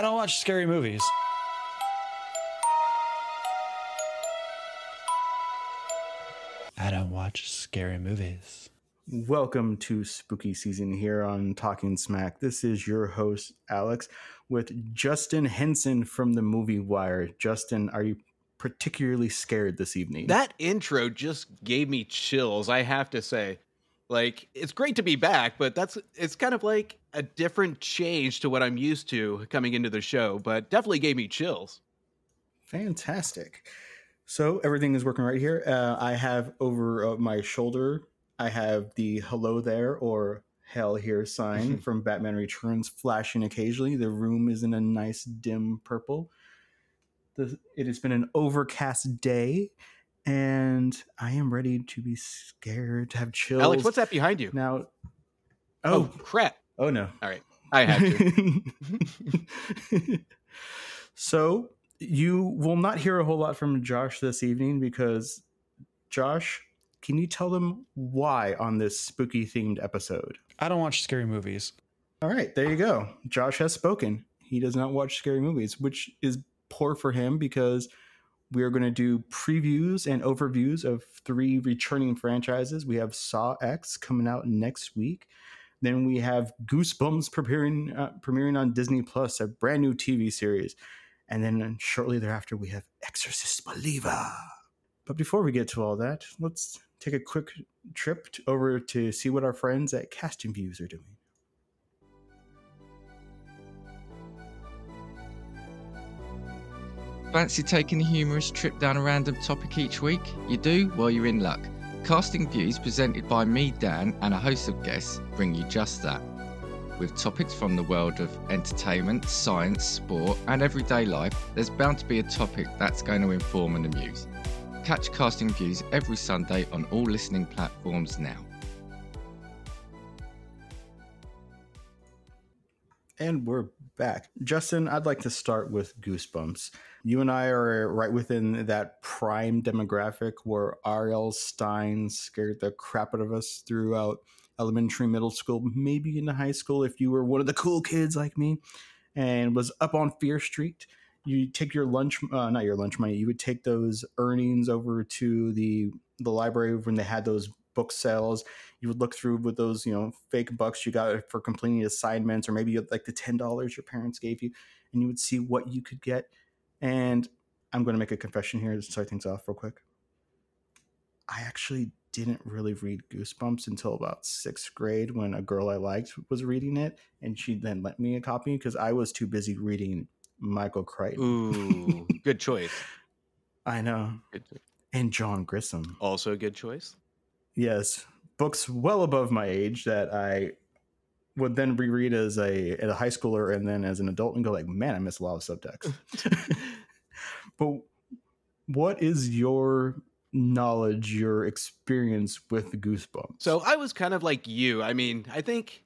I don't watch scary movies. I don't watch scary movies. Welcome to spooky season here on Talking Smack. This is your host, Alex, with Justin Henson from the Movie Wire. Justin, are you particularly scared this evening? That intro just gave me chills, I have to say. Like, it's great to be back, but that's it's kind of like a different change to what I'm used to coming into the show, but definitely gave me chills. Fantastic. So everything is working right here. Uh, I have over uh, my shoulder, I have the hello there or hell here sign from Batman Returns flashing occasionally. The room is in a nice dim purple. The, it has been an overcast day, and I am ready to be scared, to have chills. Alex, what's that behind you? now? Oh, Oh, crap. oh no. All right. I had to. so you will not hear a whole lot from Josh this evening because Josh, can you tell them why on this spooky themed episode? I don't watch scary movies. All right, there you go. Josh has spoken. He does not watch scary movies, which is poor for him because we are going to do previews and overviews of three returning franchises. We have Saw X coming out next week. Then we have Goosebumps preparing, uh, premiering on Disney Plus, a brand new TV series. And then shortly thereafter, we have Exorcist Believer. But before we get to all that, let's take a quick trip over to see what our friends at Casting Views are doing. Fancy taking a humorous trip down a random topic each week? You do? Well, you're in luck. Casting Views, presented by me, Dan, and a host of guests, bring you just that. With topics from the world of entertainment, science, sport, and everyday life, there's bound to be a topic that's going to inform and amuse. Catch Casting Views every Sunday on all listening platforms now. And we're back. Justin, I'd like to start with Goosebumps. You and I are right within that prime demographic where R.L. Stine scared the crap out of us throughout elementary, middle school, maybe into high school if you were one of the cool kids like me and was up on Fear Street. You take your lunch, uh, not your lunch money, you would take those earnings over to the the library when they had those book sales you would look through with those you know fake bucks you got for completing assignments or maybe like the $10 your parents gave you and you would see what you could get and i'm going to make a confession here to start things off real quick i actually didn't really read goosebumps until about sixth grade when a girl i liked was reading it and she then lent me a copy because i was too busy reading michael crichton Ooh, good choice. i know Good choice. and john Grisham Also a good choice. yes books well above my age that i would then reread as a as a high schooler and then as an adult and go like man i miss a lot of subtext but what is your knowledge your experience with goosebumps So I was kind of like you. I mean, I think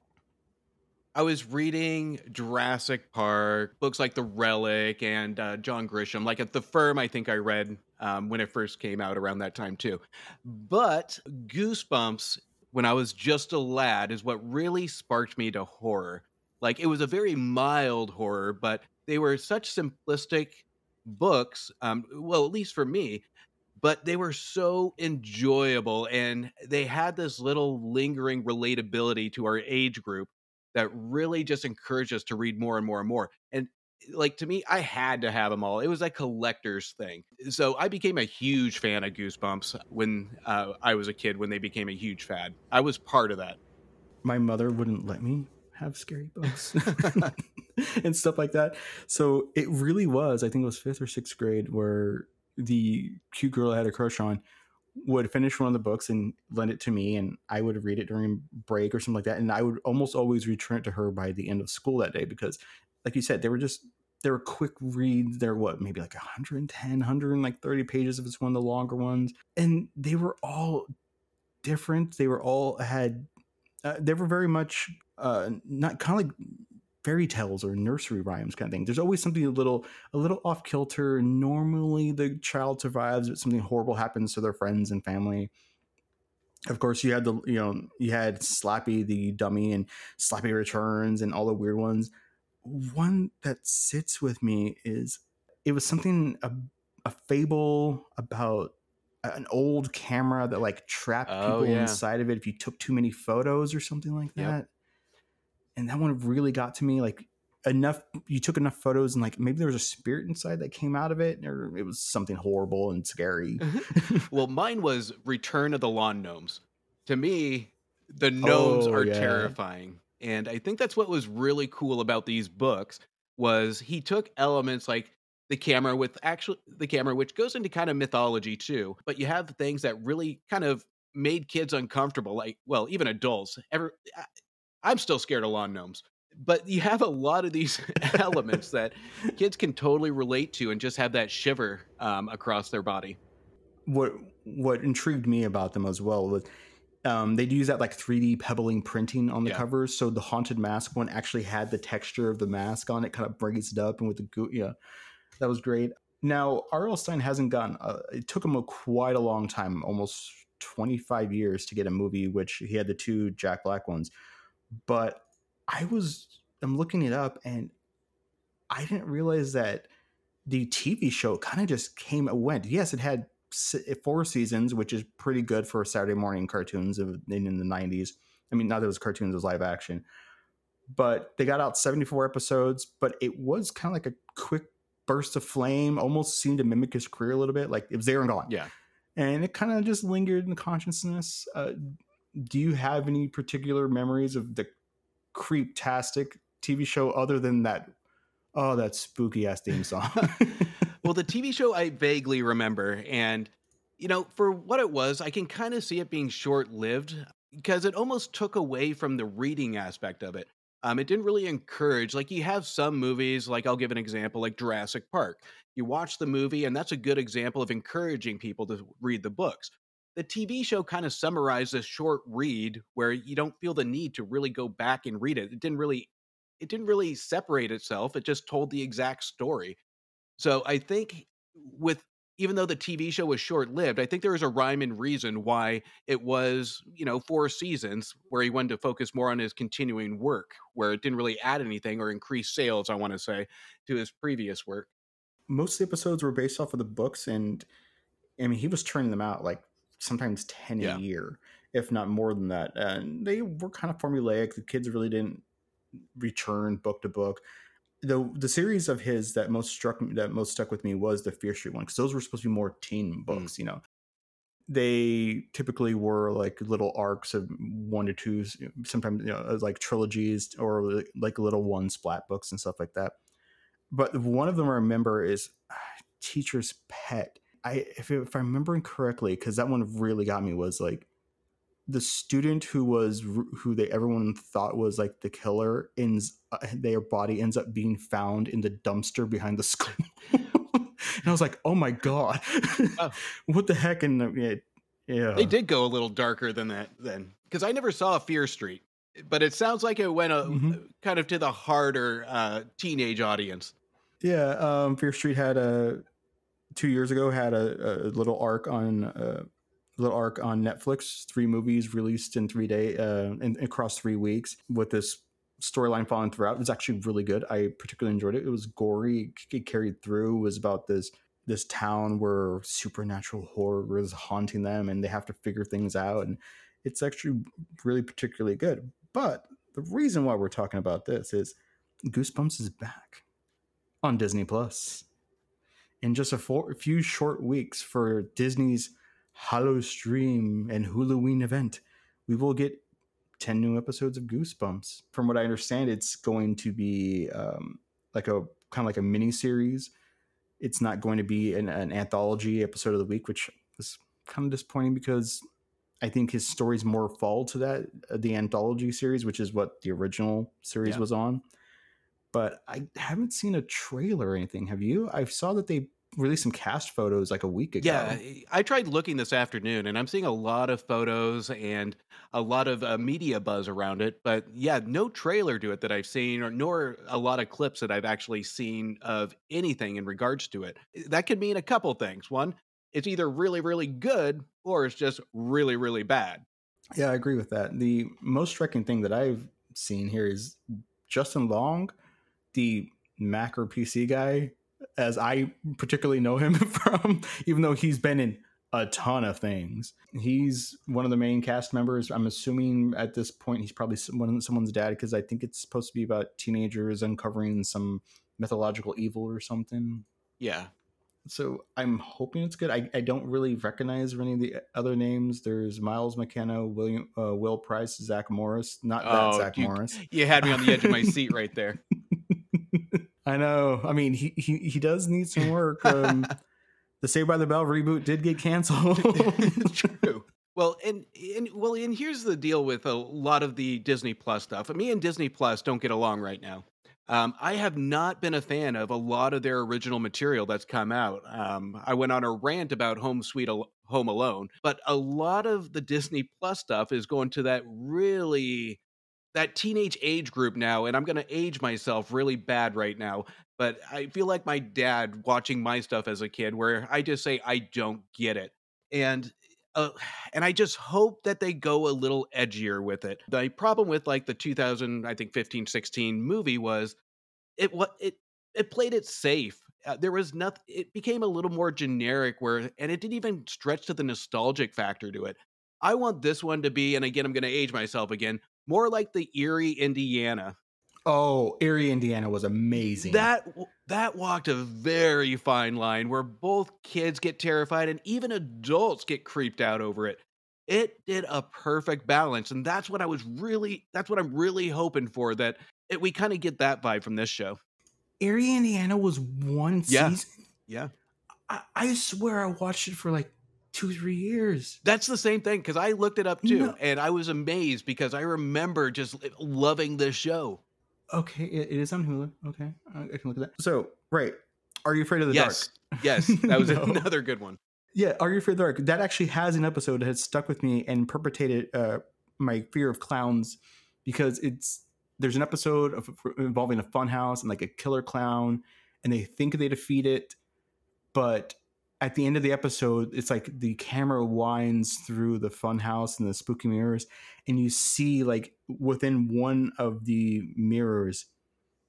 I was reading Jurassic Park, books like The Relic and uh, John Grisham. Like at The Firm, I think I read um, when it first came out around that time too. But Goosebumps, when I was just a lad, is what really sparked me to horror. Like it was a very mild horror, but they were such simplistic books. Um, well, at least for me, but they were so enjoyable and they had this little lingering relatability to our age group that really just encouraged us to read more and more and more and like to me i had to have them all it was a collector's thing so i became a huge fan of goosebumps when uh, i was a kid when they became a huge fad i was part of that my mother wouldn't let me have scary books and stuff like that. So it really was, I think it was fifth or sixth grade, where the cute girl I had a crush on would finish one of the books and lend it to me, and I would read it during break or something like that. And I would almost always return it to her by the end of school that day because, like you said, they were just they were quick reads. They're what maybe like 110, 130 pages if it's one of the longer ones, and they were all different. They were all had uh, they were very much uh, not kind of like fairy tales or nursery rhymes kind of thing. There's always something a little a little off kilter. Normally, the child survives, but something horrible happens to their friends and family. Of course, you had the you know you had Slappy the dummy and Slappy Returns and all the weird ones. One that sits with me is it was something a, a fable about an old camera that like trapped Oh, people yeah. inside of it if you took too many photos or something like Yep. that. And that one really got to me. Like enough, you took enough photos, and like maybe there was a spirit inside that came out of it, or it was something horrible and scary. Mm-hmm. well, mine was Return of the Lawn Gnomes. To me, the gnomes Oh, are yeah. terrifying, and I think that's what was really cool about these books was he took elements like the camera with actually the camera, which goes into kind of mythology too, but you have things that really kind of made kids uncomfortable, like well, even adults. Ever, I'm still scared of lawn gnomes. But you have a lot of these elements that kids can totally relate to and just have that shiver um, across their body. what what intrigued me about them as well was um, they'd use that like 3D pebbling printing on the Yeah. covers. So the haunted mask one actually had the texture of the mask on it, kind of brings it up, and with the goo, yeah, that was great. Now R.L. Stine hasn't gotten. Uh, it took him a quite a long time, almost 25 years, to get a movie. Which he had the two Jack Black ones, but I was I'm looking it up and I didn't realize that the TV show kind of just came and went. Yes, it had four seasons, which is pretty good for Saturday morning cartoons of, in, in the 90s. I mean, not that it was cartoons, it was live action. But they got out 74 episodes, but it was kind of like a quick burst of flame, almost seemed to mimic his career a little bit. Like it was there and gone. Yeah. And it kind of just lingered in the consciousness. Uh, do you have any particular memories of the creep-tastic TV show other than that? Oh, that spooky ass theme song. well, the TV show I vaguely remember, and you know, for what it was, I can kind of see it being short lived because it almost took away from the reading aspect of it. Um, it didn't really encourage, like, you have some movies, like, I'll give an example, like Jurassic Park. You watch the movie, and that's a good example of encouraging people to read the books. The TV show kind of summarized a short read where you don't feel the need to really go back and read it. It didn't really it didn't really separate itself. It just told the exact story. So I think with even though the TV show was short lived, I think there was a rhyme and reason why it was, you know, four seasons where he wanted to focus more on his continuing work, where it didn't really add anything or increase sales, I want to say, to his previous work. most of the episodes were based off of the books and i mean he was turning them out like sometimes 10 Yeah. a year if not more than that and they were kind of formulaic the kids really didn't return book to book the the series of his that most struck me that most stuck with me was the fear street one because those were supposed to be more teen books you know? They typically were like little arcs of one to two sometimes you know like trilogies or like little one splat books and stuff like that. But one of them I remember is uh, Teacher's Pet. I if, if I'm remembering correctly, because that one really got me was like the student who was who they everyone thought was like the killer ends uh, their body ends up being found in the dumpster behind the school. and I was like, oh my god, what the heck? And uh, yeah, They did go a little darker than that then, because I never saw Fear Street, but it sounds like it went a, Mhm. kind of to the harder uh, teenage audience. Yeah, um, Fear Street had a two years ago had a, a little arc on uh, little arc on Netflix. Three movies released in three day uh, in, across three weeks with this storyline following throughout. It was actually really good. I particularly enjoyed it. It was gory. It carried through. It was about this this town where supernatural horror is haunting them, and they have to figure things out. And it's actually really particularly good. But the reason why we're talking about this is Goosebumps is back on Disney Plus. In just a, four, a few short weeks for Disney's Hallowstream and Halloween event, we will get 10 new episodes of Goosebumps. From what I understand, it's going to be um, like a kind of like a mini series. It's not going to be an, an anthology episode of the week, which is kind of disappointing because I think his stories more fall to that uh, the anthology series, which is what the original series Yeah. was on. But I haven't seen a trailer or anything. Have you? I saw that they released some cast photos like a week ago. Yeah, I tried looking this afternoon, and I'm seeing a lot of photos and a lot of uh, media buzz around it. But yeah, no trailer to it that I've seen, or nor a lot of clips that I've actually seen of anything in regards to it. That could mean a couple things. One, it's either really, really good, or it's just really, really bad. Yeah, I agree with that. The most striking thing that I've seen here is Justin Long the Mac or PC guy, as I particularly know him from, even though he's been in a ton of things. He's one of the main cast members. I'm assuming at this point he's probably someone, someone's dad because I think it's supposed to be about teenagers uncovering some mythological evil or something. Yeah. So I'm hoping it's good. I, I don't really recognize any of the other names. There's Miles McKenna, William uh, Will Price, Zack Morris. Not that Oh, Zack you- Morris. You had me on the edge of my seat right there. I know. I mean, he, he he does need some work. Um, the Saved by the Bell reboot did get canceled. True. Well, and, and well, and here's the deal with a lot of the Disney Plus stuff. Me and Disney Plus don't get along right now. Um, I have not been a fan of a lot of their original material that's come out. Um, I went on a rant about Home Sweet Al- Home Alone, but a lot of the Disney Plus stuff is going to that really that teenage age group now, and I'm going to age myself really bad right now. But I feel like my dad watching my stuff as a kid, where I just say I don't get it, and uh, and I just hope that they go a little edgier with it. The problem with like the 2000, I think 15, 16 movie was it what it it played it safe. Uh, there was nothing. It became a little more generic, where and it didn't even stretch to the nostalgic factor to it. I want this one to be, and again, I'm going to age myself again, more like the Erie, Indiana. oh, Erie, Indiana was amazing. That that walked a very fine line where both kids get terrified and even adults get creeped out over it. It did a perfect balance, and that's what I was really that's what I'm really hoping for that it, we kind of get that vibe from this show. Erie, Indiana was one Yeah. season. Yeah. I, I swear I watched it for like two, three years. That's the same thing because I looked it up too, No. and I was amazed because I remember just loving this show. Okay, it, it is on Hulu. Okay, I, I can look at that. So, right, Are You Afraid of the yes, Dark? yes, that was No. another good one. Yeah, Are You Afraid of the Dark? That actually has an episode that has stuck with me and perpetrated uh, my fear of clowns because it's there's an episode of involving a funhouse and like a killer clown, and they think they defeat it, but at the end of the episode, it's like the camera winds through the funhouse and the spooky mirrors, and you see like within one of the mirrors,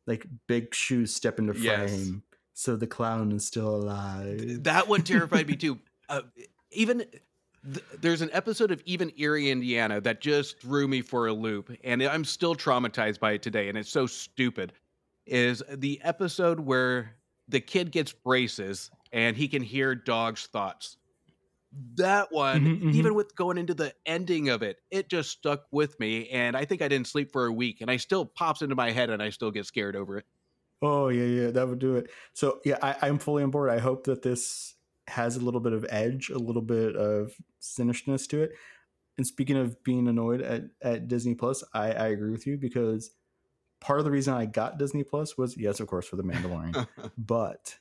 like big shoes step into frame. Yes. So the clown is still alive. That one terrified me too. Uh, even th- there's an episode of even Erie, Indiana, that just threw me for a loop, and I'm still traumatized by it today. And it's so stupid. Is the episode where the kid gets braces and he can hear dog's thoughts. That one, Mhm, mhm. even with going into the ending of it, it just stuck with me, and I think I didn't sleep for a week, and I still pops into my head, and I still get scared over it. Oh yeah, yeah, that would do it. So yeah, I, I'm fully on board. I hope that this has a little bit of edge, a little bit of sinistrousness to it. And speaking of being annoyed at, at Disney Plus, I, I agree with you because part of the reason I got Disney Plus was yes, of course, for the Mandalorian. but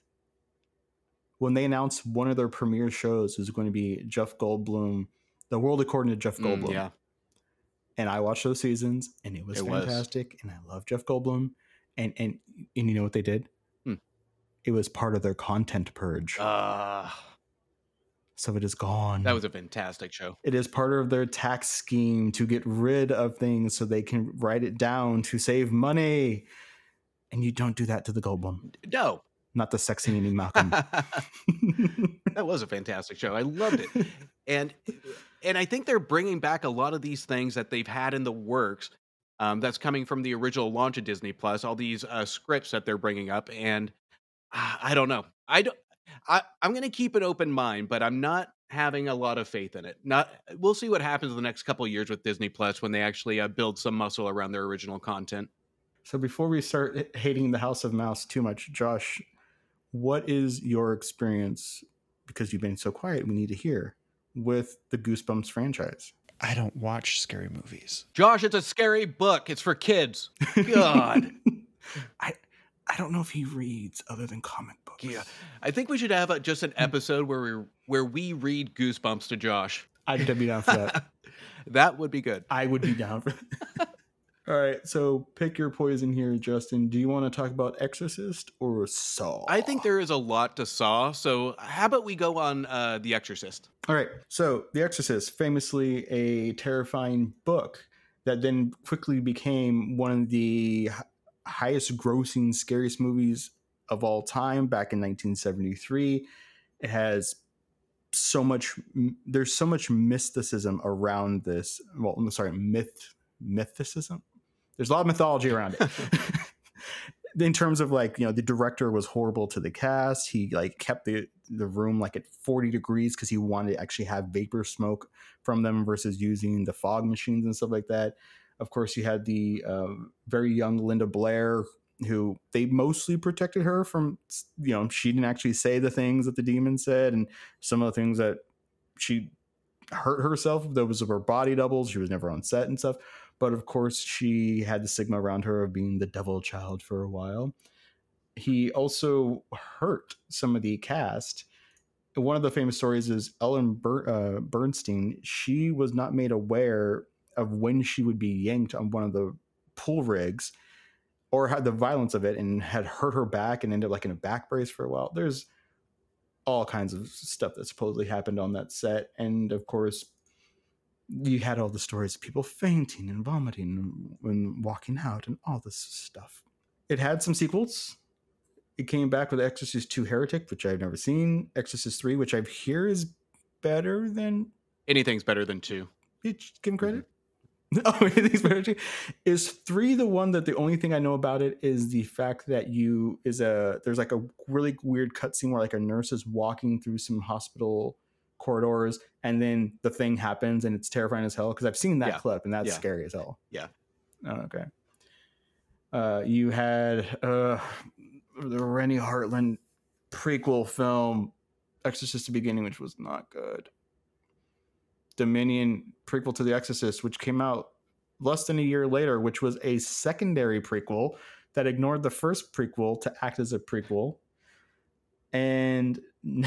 when they announced one of their premiere shows was going to be Jeff Goldblum, The World According to Jeff Mm, Goldblum. yeah, and I watched those seasons, and it was It was. fantastic, and I love Jeff Goldblum, and and and you know what they did? Hmm. It was part of their content purge, uh, so it is gone. that was a fantastic show. it is part of their tax scheme to get rid of things so they can write it down to save money. And you don't do that to the Goldblum, No, not the sexy meaning Malcolm. that was a fantastic show. I loved it. And and I think they're bringing back a lot of these things that they've had in the works. Um, that's coming from the original launch of Disney Plus. All these uh, scripts that they're bringing up, and uh, I don't know. I don't. I, I'm going to keep an open mind, but I'm not having a lot of faith in it. Not. We'll see what happens in the next couple of years with Disney Plus when they actually uh, build some muscle around their original content. So before we start hating the House of Mouse too much, Josh, what is your experience? Because you've been so quiet, we need to hear with the Goosebumps franchise. I don't watch scary movies. Josh, it's a scary book. It's for kids. God. I I don't know if he reads other than comic books. Yeah, I think we should have a, just an hmm. episode where we where we read Goosebumps to Josh. I'd be down for that. that would be good. I would be down for that. All right, so pick your poison here, Justin. Do you want to talk about Exorcist or Saw? I think there is a lot to Saw, so how about we go on uh, The Exorcist? All right. So, The Exorcist, famously a terrifying book that then quickly became one of the highest grossing scariest movies of all time back in 1973. It has so much there's so much mysticism around this. Well, I'm sorry, myth mythicism. There's a lot of mythology around it. in terms of like you know the director was horrible to the cast. He like kept the the room like at 40 degrees because he wanted to actually have vapor smoke from them versus using the fog machines and stuff like that. Of course you had the uh, very young linda blair who they mostly protected her from you know she didn't actually say the things that the demon said and some of the things that she hurt herself. Those were her body doubles. She was never on set and stuff but of course, she had the stigma around her of being the devil child for a while. He also hurt some of the cast. One of the famous stories is Ellen Ber- uh, Burstyn. She was not made aware of when she would be yanked on one of the pool rigs or had the violence of it and had hurt her back and ended up like in a back brace for a while. There's all kinds of stuff that supposedly happened on that set. And of course, you had all the stories of people fainting and vomiting when walking out and all this stuff. It had some sequels. It came back with Exorcist 2 Heretic, which I've never seen, Exorcist 3, which I've hear is better than anything's better than 2. Give him credit. Mm-hmm. Oh, anything's better too. Is three the one that the only thing I know about it is the fact that you is a there's like a really weird cutscene where like a nurse is walking through some hospital corridors and then the thing happens and it's terrifying as hell because i've seen that yeah. clip and that's yeah. scary as hell. Yeah. Oh, okay. Uh, you had uh, the renny Harlin prequel film exorcist the beginning which was not good. Dominion prequel to the exorcist which came out less than a year later which was a secondary prequel that ignored the first prequel to act as a prequel. And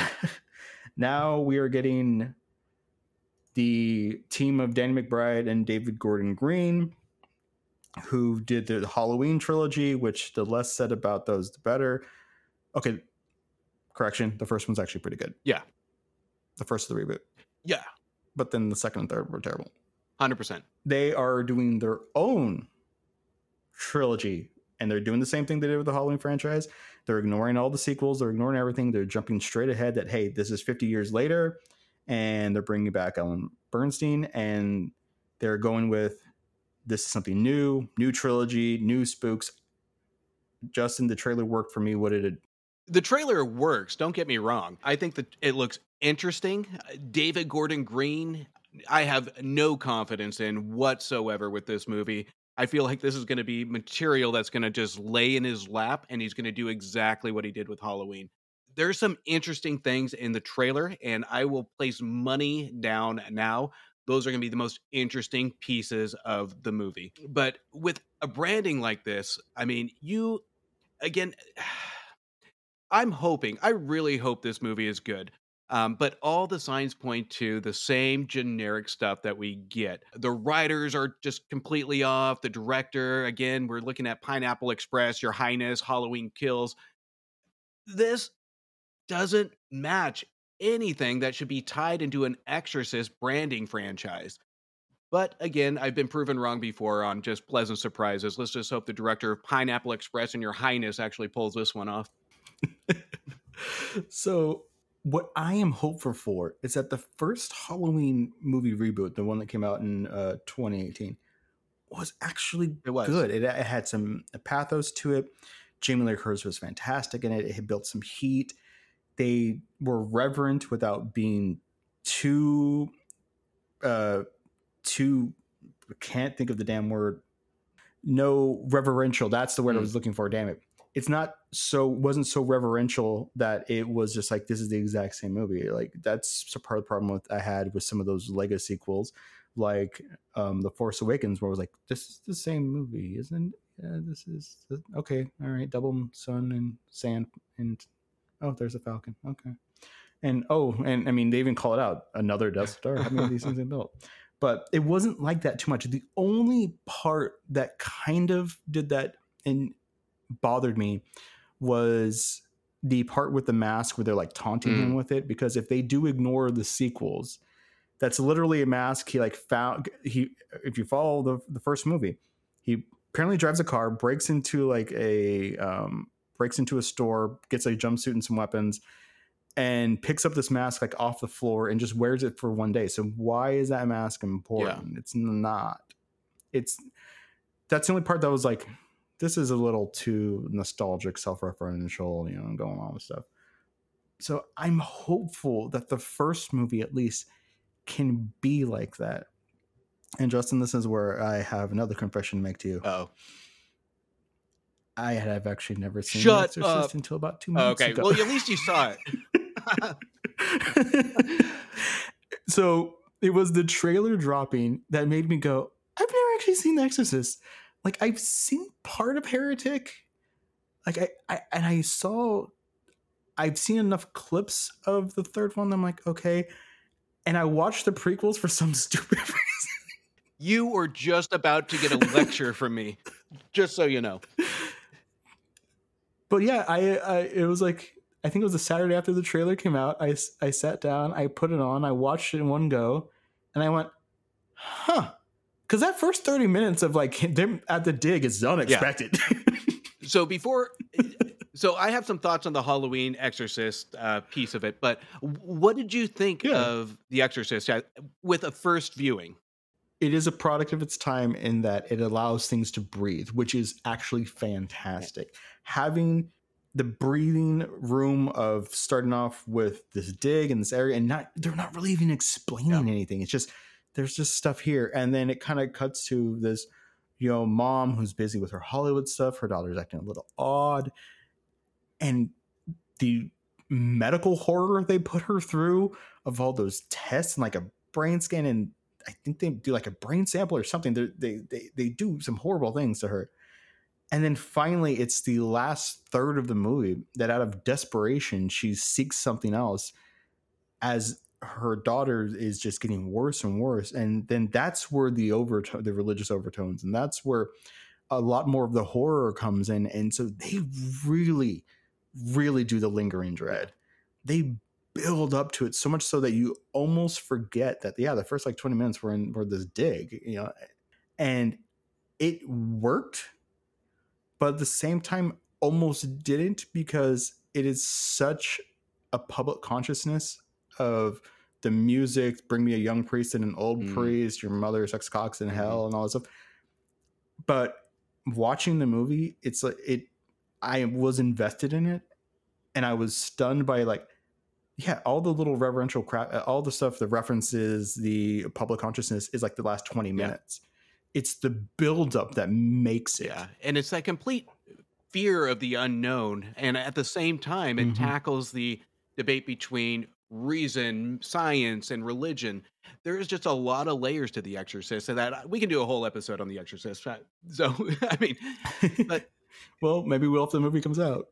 now we are getting the team of Danny McBride and David Gordon Green, who did the Halloween trilogy, which the less said about those, the better. Okay, correction. The first one's actually pretty good. Yeah. The first of the reboot. Yeah. But then the second and third were terrible. 100%. They are doing their own trilogy and they're doing the same thing they did with the Halloween franchise. They're ignoring all the sequels. They're ignoring everything. They're jumping straight ahead that hey, this is 50 years later, and they're bringing back Ellen Burstyn, and they're going with this is something new, new trilogy, new spooks. Justin, the trailer worked for me. What did it? The trailer works. Don't get me wrong. I think that it looks interesting. David Gordon Green, I have no confidence in whatsoever with this movie. I feel like this is going to be material that's going to just lay in his lap and he's going to do exactly what he did with Halloween. There's some interesting things in the trailer, and I will place money down now. Those are going to be the most interesting pieces of the movie. But with a branding like this, I mean, you, again, I'm hoping, I really hope this movie is good. Um, but all the signs point to the same generic stuff that we get. The writers are just completely off. The director, again, we're looking at Pineapple Express, Your Highness, Halloween Kills. This doesn't match anything that should be tied into an Exorcist branding franchise. But again, I've been proven wrong before on just pleasant surprises. Let's just hope the director of Pineapple Express and Your Highness actually pulls this one off. so what I am hopeful for is that the first Halloween movie reboot, the one that came out in uh, 2018, was actually it was. good. It, it, had some pathos to it. Jamie Lee Curtis was fantastic in it. It had built some heat. They were reverent without being too, uh, too. Can't think of the damn word. No reverential. That's the word mm. I was looking for. Damn it it's not so wasn't so reverential that it was just like this is the exact same movie. Like that's part of the problem with I had with some of those legacy sequels, like um, the Force Awakens, where I was like, this is the same movie, isn't? Yeah, this is the, okay. All right, double sun and sand and oh, there's a Falcon. Okay, and oh, and I mean they even call it out another Death Star. How many of these things they built? But it wasn't like that too much. The only part that kind of did that and bothered me was the part with the mask where they're like taunting mm. him with it because if they do ignore the sequels that's literally a mask he like found he if you follow the, the first movie he apparently drives a car, breaks into like a um, breaks into a store, gets a jumpsuit and some weapons, and picks up this mask like off the floor and just wears it for one day. So why is that mask important? It's not. It's that's the only part that was like, this is a little too nostalgic, self-referential, you know, going on with stuff. So I'm hopeful that the first movie at least can be like that. And Justin, this is where I have another confession to make to you. Oh, I have actually never seen Shut The Exorcist up. until about two oh, months ago. okay. ago. Well, at least you saw it. so it was the trailer dropping that made me go, I've never actually seen The Exorcist. Like I've seen part of Heretic. Like I, I and I saw I've seen enough clips of the third one. I'm like, okay. And I watched the prequels for some stupid reason. You were just about to get a lecture from me, just so you know. but yeah, I, I it was like I think it was a Saturday after the trailer came out. I, I sat down, I put it on, I watched it in one go, and I went, huh. Because that first 30 minutes of like them at the dig is unexpected. So before, so I have some thoughts on the Halloween Exorcist uh, piece of it, but what did you think Yeah. of the Exorcist with a first viewing? it is a product of its time in that it allows things to breathe, which is actually fantastic. Having the breathing room of starting off with this dig in this area and not they're not really even explaining anything. It's just there's just stuff here. And then it kind of cuts to this, you know, mom who's busy with her Hollywood stuff. Her daughter's acting a little odd. And the medical horror they put her through of all those tests and like a brain scan and I think they do like a brain sample or something. They're, they they they do some horrible things to her, and then finally, it's the last third of the movie that, out of desperation, she seeks something else, as her daughter is just getting worse and worse, and then that's where the overtone, the religious overtones, and that's where a lot more of the horror comes in, and so they really, really do the lingering dread. They build up to it so much so that you almost forget that yeah the first like 20 minutes were in were this dig you know and it worked but at the same time almost didn't because it is such a public consciousness of the music bring me a young priest and an old Mm. priest your mother sex cocks in Mhm. hell and all that stuff but watching the movie it's like it i was invested in it and i was stunned by like yeah, all the little reverential crap, uh, all the stuff, the references, the public consciousness is like the last 20 Yeah. minutes. It's the buildup that makes it. Yeah, and it's that complete fear of the unknown, and at the same time, it Mhm. tackles the debate between reason, science, and religion. There is just a lot of layers to The Exorcist, so that we can do a whole episode on The Exorcist. Uh, So, I mean, But- well, maybe we'll if the movie comes out.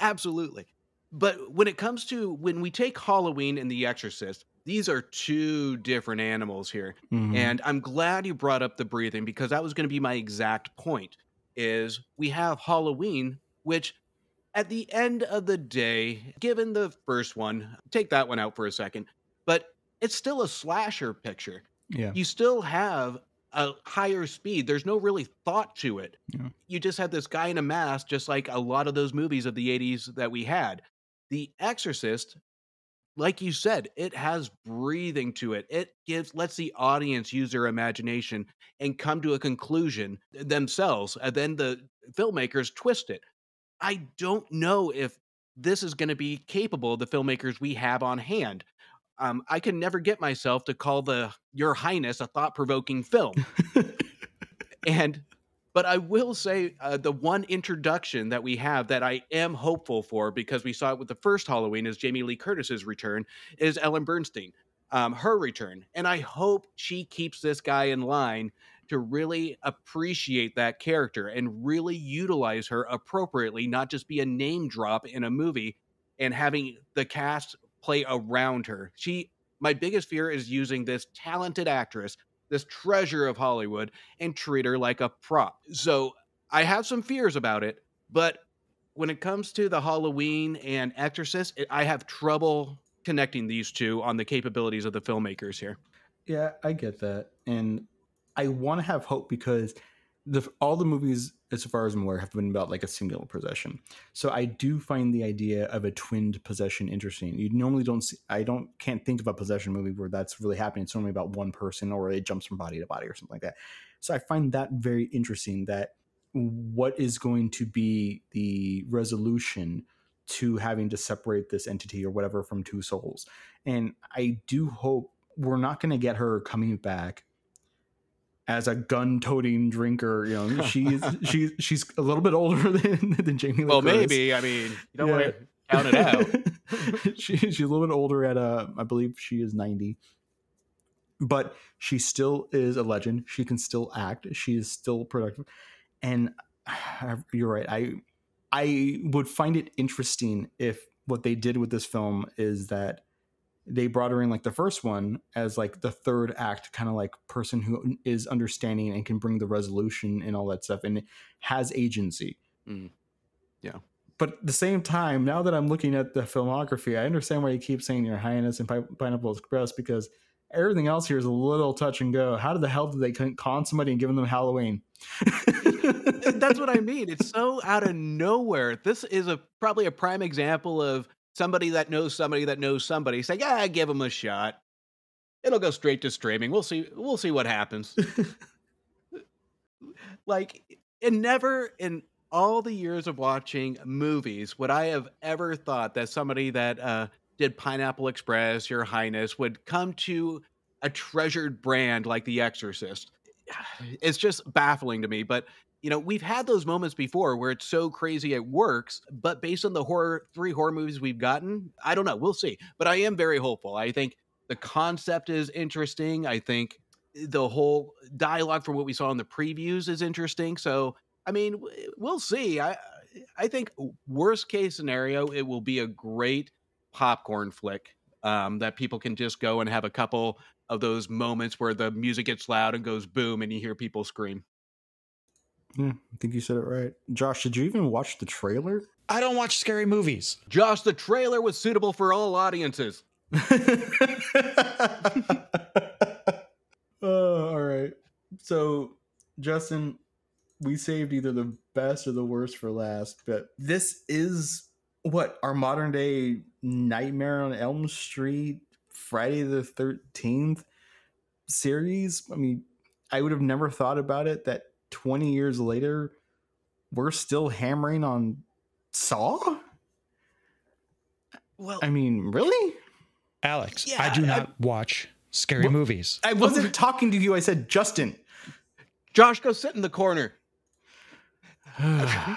Absolutely. But when it comes to when we take Halloween and The Exorcist, these are two different animals here. Mhm. And I'm glad you brought up the breathing because that was going to be my exact point is we have Halloween which at the end of the day, given the first one, take that one out for a second, but it's still a slasher picture. yeah. You still have a higher speed. There's no really thought to it. Yeah. You just have this guy in a mask, just like a lot of those movies of the 80s that we had. The Exorcist, like you said, it has breathing to it. It gives lets the audience use their imagination and come to a conclusion themselves. And then the filmmakers twist it. I don't know if this is going to be capable of the filmmakers we have on hand. Um, I can never get myself to call the Your Highness a thought provoking film. and but I will say uh, the one introduction that we have that I am hopeful for because we saw it with the first Halloween is Jamie Lee Curtis's return is Ellen Burstyn, um, her return, and I hope she keeps this guy in line to really appreciate that character and really utilize her appropriately, not just be a name drop in a movie and having the cast play around her. She, my biggest fear is using this talented actress, this treasure of Hollywood, and treat her like a prop. So I have some fears about it, but when it comes to the Halloween and Exorcist, it, I have trouble connecting these two on the capabilities of the filmmakers here. Yeah, I get that. And I want to have hope because the all the movies, as far as I'm aware, have been about like a single possession. So I do find the idea of a twinned possession interesting. You normally don't see. I don't can't think of a possession movie where that's really happening. It's normally about one person or it jumps from body to body or something like that. So I find that very interesting. That what is going to be the resolution to having to separate this entity or whatever from two souls. And I do hope we're not going to get her coming back as a gun-toting drinker. You know, she's she's she's a little bit older than than Jamie. Lee Well, Curtis. maybe. I mean, you don't Yeah. want to count it out. she, she's a little bit older at uh I believe she is 90. But she still is a legend. She can still act. She is still productive. And you're right. I I would find it interesting if what they did with this film is that they brought her in like the first one as like the third act kind of like person who is understanding and can bring the resolution and all that stuff and has agency Mm. Yeah. but at the same time now that i'm looking at the filmography i understand why you keep saying your highness and Pi- pineapple express because everything else here is a little touch and go how did the hell did they con con somebody and give them halloween That's what I mean. It's so out of nowhere. This is a probably a prime example of somebody that knows somebody that knows somebody say, "Yeah, give them a shot. It'll go straight to streaming. We'll see. We'll see what happens." like, and never in all the years of watching movies would I have ever thought that somebody that uh, did Pineapple Express, Your Highness, would come to a treasured brand like The Exorcist. It's just baffling to me. But you know, we've had those moments before where it's so crazy it works, but based on the horror three horror movies we've gotten, I don't know. We'll see. But I am very hopeful. I think the concept is interesting. I think the whole dialogue from what we saw in the previews is interesting. So, I mean, we'll see. I I think worst case scenario, it will be a great popcorn flick um, that people can just go and have a couple of those moments where the music gets loud and goes boom and you hear people scream. Yeah i think you said it right josh did you even watch the trailer I don't watch scary movies. Josh, the trailer was suitable for all audiences. oh, all right. So, Justin, we saved either the best or the worst for last, but this is what our modern day Nightmare on Elm Street, Friday the 13th series. I mean, I would have never thought about it that 20 years later, we're still hammering on Saw? Well, I mean, really? Alex, Yeah, I do I- not watch scary What- movies. I wasn't talking to you. I said, Justin. Josh, go sit in the corner. All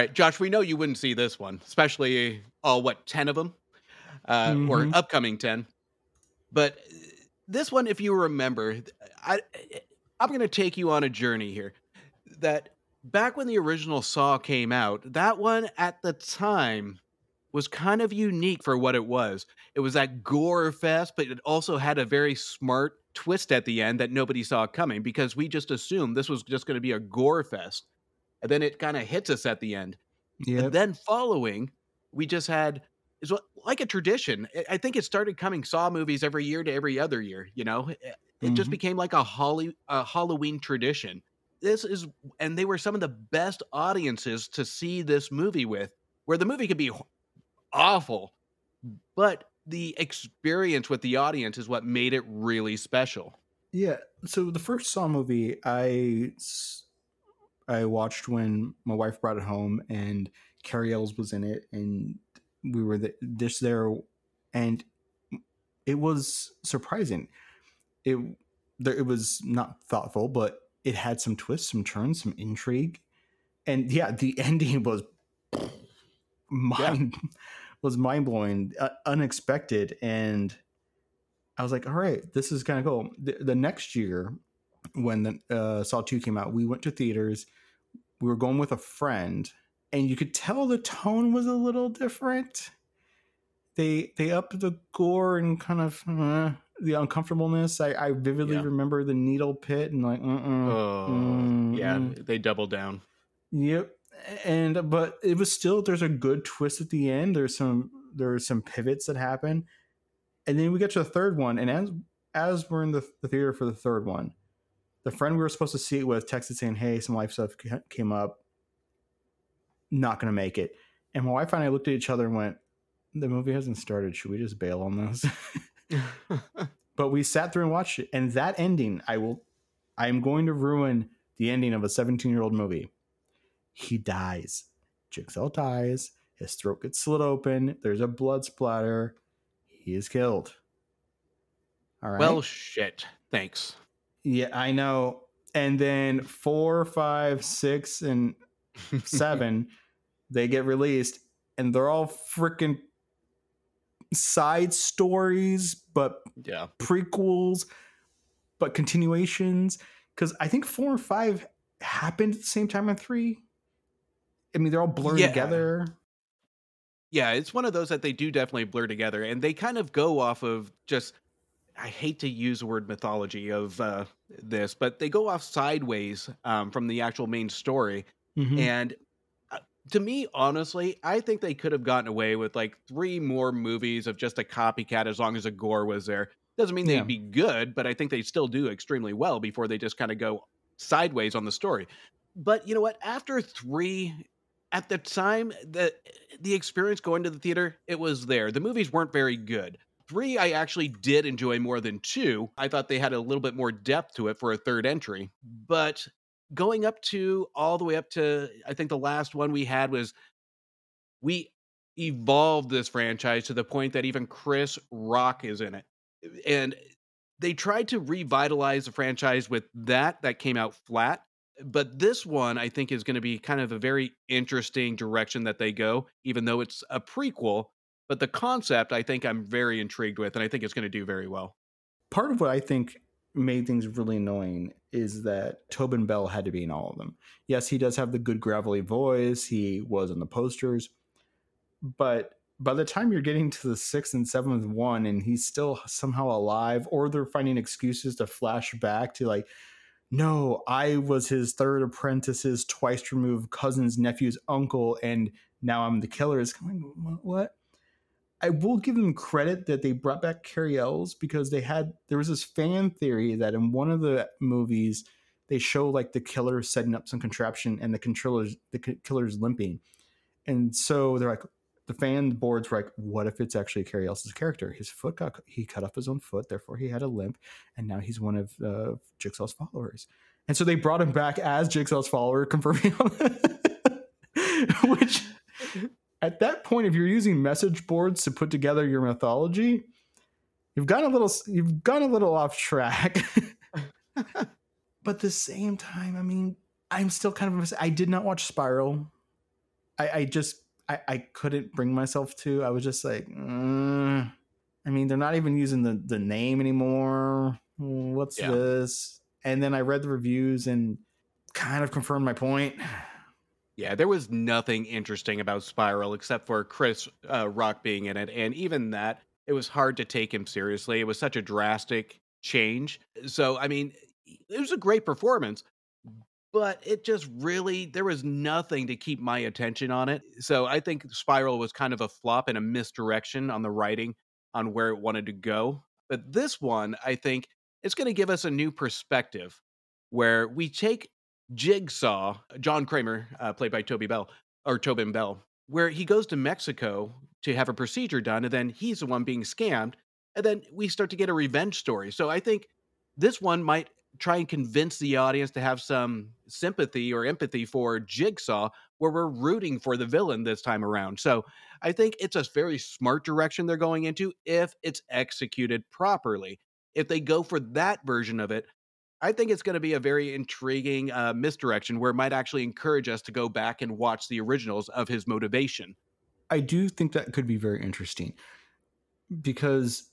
right, Josh, we know you wouldn't see this one, especially all what ten of them, uh, or Mhm. upcoming ten. But uh, this one, if you remember, I I'm going to take you on a journey here. That back when the original Saw came out, that one at the time was kind of unique for what it was. It was that gore fest, but it also had a very smart twist at the end that nobody saw coming because we just assumed this was just going to be a gore fest. And then it kind of hits us at the end. yeah. And then following, we just had is what like a tradition. I- I think it started coming Saw movies every year to every other year. You know, eh, it, it just mm-hmm. became like a Holly a Halloween tradition. This is, and they were some of the best audiences to see this movie with, where the movie could be awful, but the experience with the audience is what made it really special. Yeah. So the first Saw movie I I watched when my wife brought it home and Cary Elwes was in it and we were th- just there and it was surprising. It there it was not thoughtful, but it had some twists, some turns, some intrigue. And yeah, the ending was mind was mind blowing, uh, unexpected and I was like, all right, this is kind of cool. The, the next year, when the uh, Saw 2 came out, we went to theaters. We were going with a friend, and you could tell the tone was a little different. They they upped the gore and kind of uh, the uncomfortableness. I, I vividly Yeah. remember the needle pit and like, uh-uh, Oh, yeah, mm. they doubled down. Yep. And but it was still there's a good twist at the end. There's some there's some pivots that happen. And then we get to the third one, and as as we're in the, the theater for the third one, The friend we were supposed to see it with texted saying, "Hey, some life stuff came up. Not going to make it." And my wife and I looked at each other and went, "The movie hasn't started. Should we just bail on this?" but we sat through and watched it, and that ending, I will, I am going to ruin the ending of a 17 year old movie. He dies. Jigsaw dies. His throat gets slit open. There's a blood splatter. He is killed. All right. well, shit. Thanks. Yeah, I know. And then four, five, six, and seven, they get released, and they're all freaking side stories, but yeah. prequels, but continuations. Because I think four and five happened at the same time in three. I mean, they're all blurred Yeah. together. Yeah, it's one of those that they do definitely blur together, and they kind of go off of just. I hate to use the word mythology of uh, this, but they go off sideways um, from the actual main story. Mhm. And to me, honestly, I think they could have gotten away with like three more movies of just a copycat as long as a gore was there. Doesn't mean they'd be good, but I think they still do extremely well before they just kind of go sideways on the story. But you know what? After three, at the time, the the experience going to the theater, it was there. The movies weren't very good. Three, I actually did enjoy more than two. I thought they had a little bit more depth to it for a third entry. But going up to all the way up to I think the last one we had was we evolved this franchise to the point that even Chris Rock is in it. And they tried to revitalize the franchise with that that came out flat. But this one I think is going to be kind of a very interesting direction that they go even though it's a prequel, but the concept I think I'm very intrigued with and I think it's going to do very well. Part of what I think made things really annoying is that Tobin Bell had to be in all of them. Yes, he does have the good gravelly voice. He was in the posters, but by the time you're getting to the sixth and seventh one and he's still somehow alive, or they're finding excuses to flash back to like, no, I was his third apprentice's twice removed cousin's nephew's uncle, and now I'm the killer. It's kind of like, what? I will give them credit that they brought back Cary Elwes because they had there was this fan theory that in one of the movies they show like the killer setting up some contraption and the controllers the killer's limping, and so they're like the fan boards were like, what if it's actually Cary Elwes' character? His foot got he cut off his own foot, therefore he had a limp, and now he's one of uh, Jigsaw's followers. And so they brought him back as Jigsaw's follower, confirming which at that point, if you're using message boards to put together your mythology, you've gone a little you've gone a little off track. but at the same time, I mean, I'm still kind of I did not watch Spiral. I, I just I, I couldn't bring myself to. I was just like, mm. I mean, they're not even using the the name anymore. What's Yeah. this? And then I read the reviews and kind of confirmed my point. Yeah, there was nothing interesting about Spiral except for Chris uh, Rock being in it, and even that, it was hard to take him seriously. It was such a drastic change. So, I mean, it was a great performance, but it just really there was nothing to keep my attention on it. So, I think Spiral was kind of a flop and a misdirection on the writing on where it wanted to go. But this one, I think, it's going to give us a new perspective where we take Jigsaw, John Kramer, uh, played by Toby Bell or Tobin Bell, where he goes to Mexico to have a procedure done, and then he's the one being scammed, and then we start to get a revenge story. So I think this one might try and convince the audience to have some sympathy or empathy for Jigsaw, where we're rooting for the villain this time around. So I think it's a very smart direction they're going into if it's executed properly. If they go for that version of it, I think it's going to be a very intriguing uh, misdirection where it might actually encourage us to go back and watch the originals of his motivation. I do think that could be very interesting because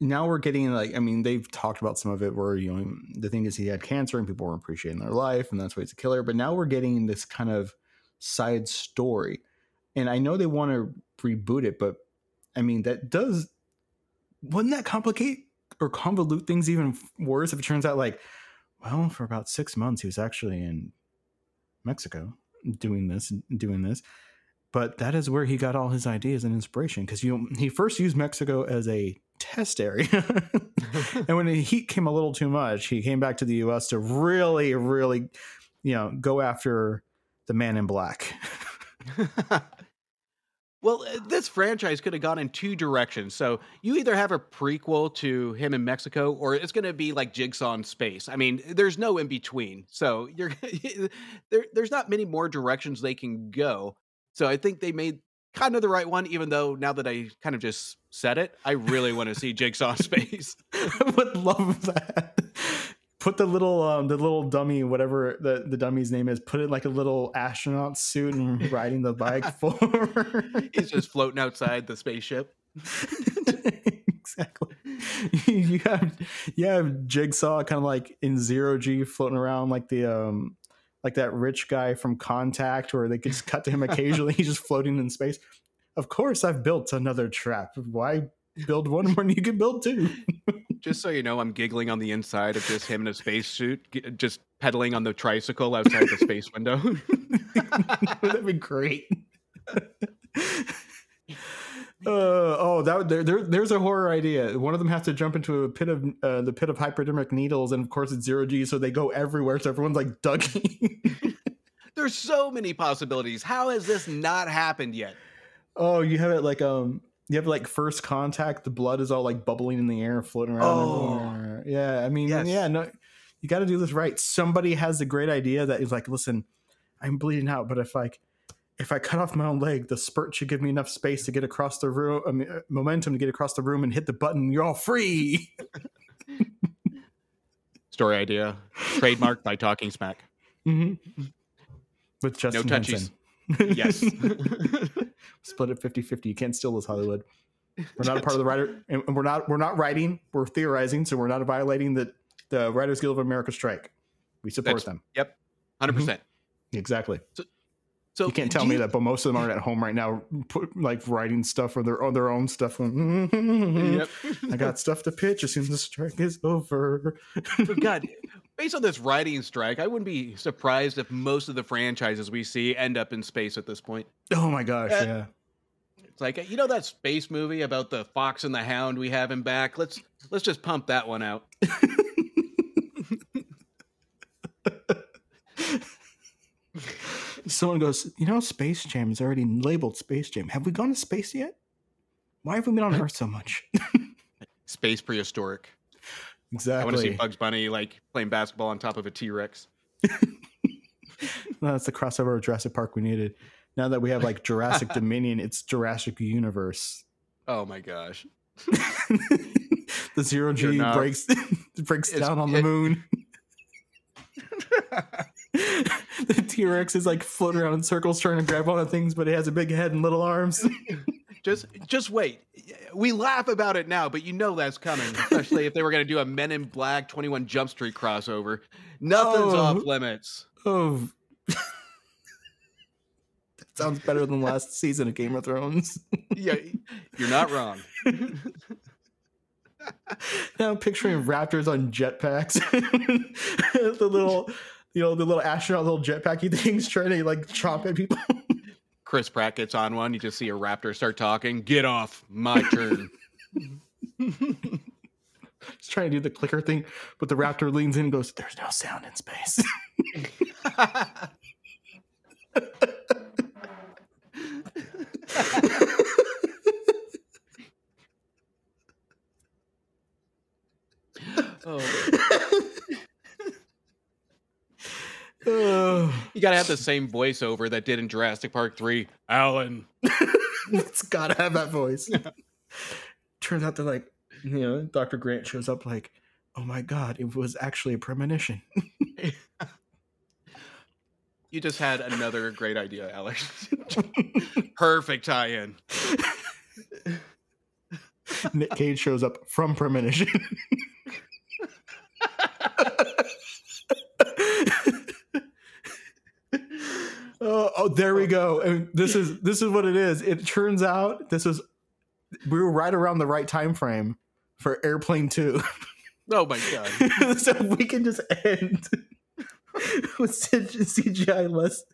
now we're getting like I mean they've talked about some of it where you know the thing is he had cancer and people weren't appreciating their life and that's why he's a killer but now we're getting this kind of side story and I know they want to reboot it but I mean that does wouldn't that complicate or convolute things even worse if it turns out like well for about 6 months he was actually in Mexico doing this doing this but that is where he got all his ideas and inspiration because you know, he first used Mexico as a test area. and when the heat came a little too much, he came back to the US to really, really, you know, go after the man in black. well, uh, this franchise could have gone in two directions. So you either have a prequel to him in Mexico, or it's going to be like Jigsaw in space. I mean, there's no in between. So you're there. There's not many more directions they can go. So I think they made kind of the right one, even though now that I kind of just said it, I really want to see Jigsaw in space. I would love that. Put the little um the little dummy, whatever the, the dummy's name is, put it like a little astronaut suit and riding the bike forward. He's just floating outside the spaceship. exactly. You have you have Jigsaw kind of like in zero G floating around like the um like that rich guy from Contact, where they could just cut to him occasionally. He's just floating in space. Of course, I've built another trap. Why build one when you can build two? Just so you know, I'm giggling on the inside of just him in a spacesuit, just pedaling on the tricycle outside the space window. That'd be great. Uh, oh, that there, there, there's a horror idea. One of them has to jump into a pit of uh, the pit of hypodermic needles, and of course it's zero G, so they go everywhere. So everyone's like ducking. There's so many possibilities. How has this not happened yet? oh, you have it like um, you have like first contact. The blood is all like bubbling in the air, floating around. Oh. everywhere. yeah. I mean, Yes. yeah, no, you got to do this right. Somebody has a great idea that is like, listen, I'm bleeding out, but if like if I cut off my own leg, the spurt should give me enough space to get across the room, I mean, uh, momentum to get across the room and hit the button. You're all free. Story idea, trademarked by Talking Smack. mm-hmm. With Justin touchies. Henson. Yes. Split it 50-50. You can't steal this Hollywood. We're not a part of the writer, and we're not we're not writing. We're theorizing, so we're not violating the the Writers Guild of America strike. We support That's- them yep. 100%. percent mm-hmm. exactly. So You can't tell do me that, but most of them are at home right now, put, like writing stuff or their on their own stuff. Yep. I got stuff to pitch as soon as the strike is over. God, based on this writing strike, I wouldn't be surprised if most of the franchises we see end up in space at this point. Oh my gosh, Uh, yeah. It's like you know that space movie about the fox and the hound we have him back. Let's let's just pump that one out. Someone goes, you know, Space Jam is already labeled Space Jam. Have we gone to space yet? Why have we been on Earth so much? Space prehistoric. Exactly. I want to see Bugs Bunny like playing basketball on top of a T Rex. That's the crossover of Jurassic Park we needed. Now that we have like Jurassic Dominion, it's Jurassic Universe. Oh my gosh. the zero G breaks breaks It's- down on the it- moon. the T Rex is like floating around in circles trying to grab onto things, but it has a big head and little arms. Just just wait. We laugh about it now, but you know that's coming. Especially if they were going to do a Men in Black 21 Jump Street crossover. Nothing's Oh. off limits. oh, that sounds better than last season of Game of Thrones. Yeah, you're not wrong. now I'm picturing raptors on jetpacks. the little, you know, the little astronaut, little jetpacky things trying to like chomp at people. Chris Pratt gets on one. You just see a raptor start talking. Get off. My turn. He's trying to do the clicker thing, but the raptor leans in and goes, "There's no sound in space." oh. Ugh. You got to have the same voiceover that did in Jurassic Park 3. Alan. it's gotta have that voice. Turns out they're like, you know, Dr. Grant shows up like, oh my god, it was actually a premonition. You just had another great idea, Alex. Perfect tie in. Nick Cage shows up from premonition. oh, there we go. Oh. And this is this is what it is. It turns out this is we were right around the right time frame for Airplane Two. Oh my god! so we can just end with CGI less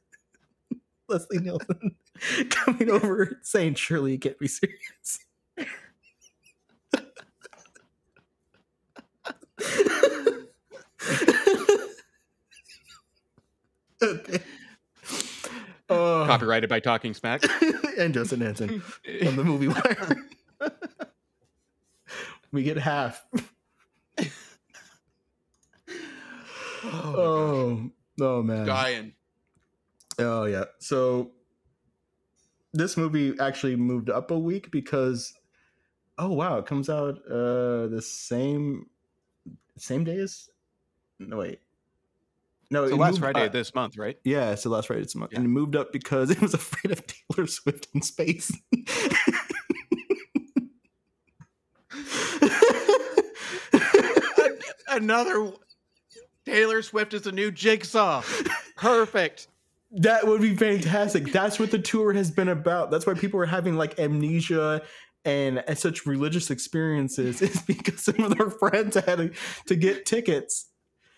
Leslie Nielsen coming over saying, "Surely you can't be serious." okay. Uh, Copyrighted by Talking Smack. and Justin Henson from the movie Wire. we get half. oh, Oh, oh man. dying. Oh yeah. So this movie actually moved up a week because oh wow, it comes out uh the same same day as no wait. No, So last Friday of this month, right? Yeah, it's the last Friday this month. Yeah. And it moved up because it was afraid of Taylor Swift in space. Another Taylor Swift is the new jigsaw. Perfect. That would be fantastic. That's what the tour has been about. That's why people are having like amnesia and, such religious experiences is because some of their friends had to get tickets.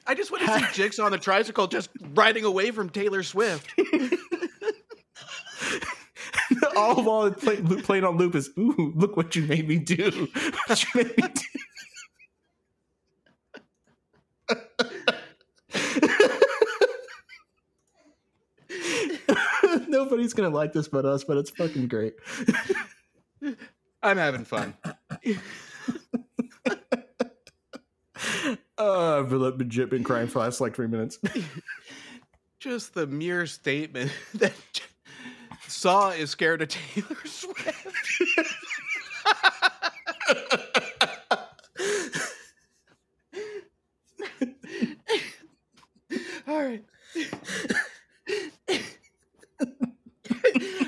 I just want to see Jigsaw on the tricycle just riding away from Taylor Swift. All while play, playing on loop is, ooh, look what you made me do. What you made me do. Nobody's gonna like this but us, but it's fucking great. I'm having fun. Uh, I've been legit been crying for the last like three minutes. Just the mere statement that Saw is scared of Taylor Swift. All right.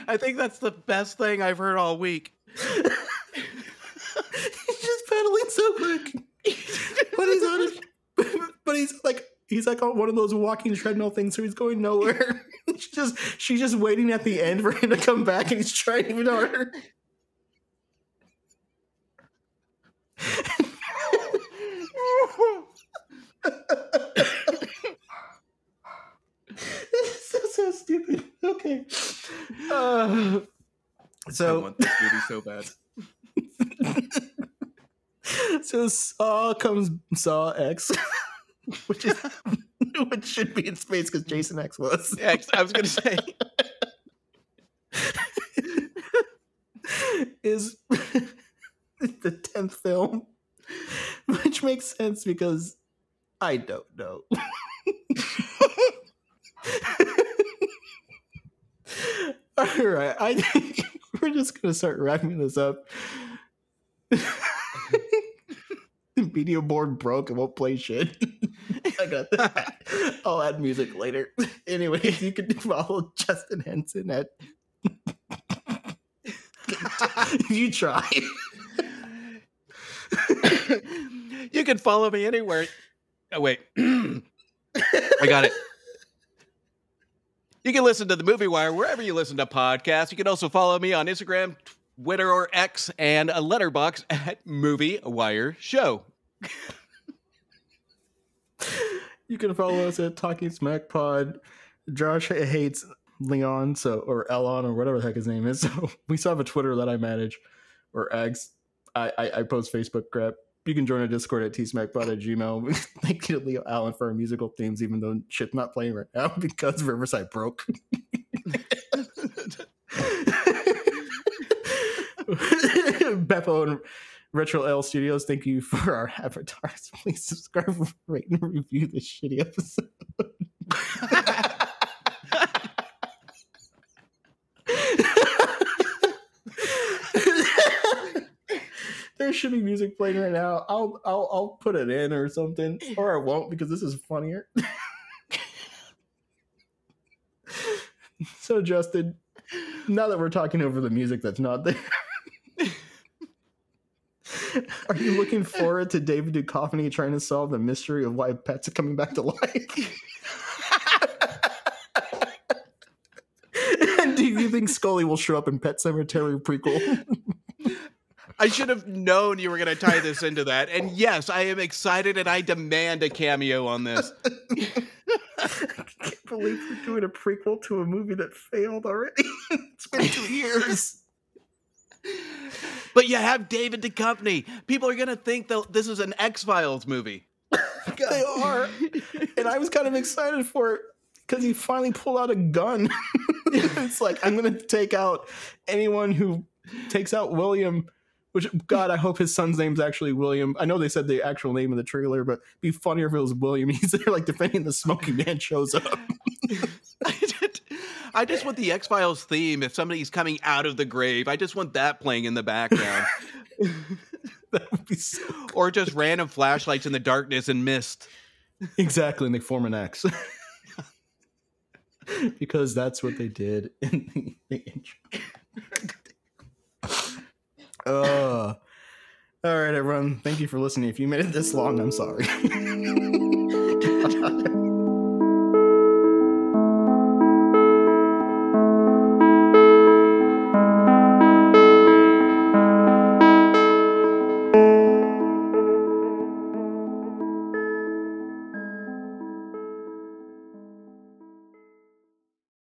I think that's the best thing I've heard all week. he's just pedaling so quick. But he's on it. But he's like on one of those walking treadmill things, so he's going nowhere. she's just she's just waiting at the end for him to come back, and he's trying even harder. It's so, so stupid. Okay. Uh, I want this movie so bad. so Saw comes Saw X, which is which should be in space because Jason X was. Yeah, I was gonna say. is the tenth film, which makes sense because I don't know. All right, I think we're just gonna start wrapping this up. video board broke and won't play shit. I got that. I'll add music later. Anyways, you can follow Justin Henson at. you try. you can follow me anywhere. Oh wait, I got it. You can listen to the Movie Wire wherever you listen to podcasts. You can also follow me on Instagram, Twitter, or X, and a Letterboxd at Movie Wire Show. You can follow us at Talking Smack Pod. Josh hates Leon, so or Elon or whatever the heck his name is. So we still have a Twitter that I manage or X. I, I, I post Facebook crap. You can join our Discord at tsmackpod at gmail. Thank you to Leo Allen for our musical themes, even though shit's not playing right now because Riverside broke. Beppo and Retro L Studios, thank you for our avatars. Please subscribe, rate, and review this shitty episode. there should be music playing right now. I'll I'll I'll put it in or something, or I won't because this is funnier. so Justin, now that we're talking over the music that's not there. Are you looking forward to David Duchovny trying to solve the mystery of why pets are coming back to life? and do you think Scully will show up in Pet Sematary prequel? I should have known you were going to tie this into that. And yes, I am excited and I demand a cameo on this. I can't believe we're doing a prequel to a movie that failed already. it's been two years. But you have David Duchovny. People are going to think that this is an X Files movie. They are. And I was kind of excited for it. because he finally pulled out a gun. it's like I'm gonna take out anyone who takes out William. Which God, I hope his son's name's actually William. I know they said the actual name in the trailer, but it'd be funnier if it was William. He's there like defending the Smoky Man shows up. I just, I just want the X Files theme. If somebody's coming out of the grave, I just want that playing in the background, that would be so or just random flashlights in the darkness and mist. exactly, and they form an X. because that's what they did in the, the intro. uh, all right, everyone. Thank you for listening. If you made it this long, I'm sorry.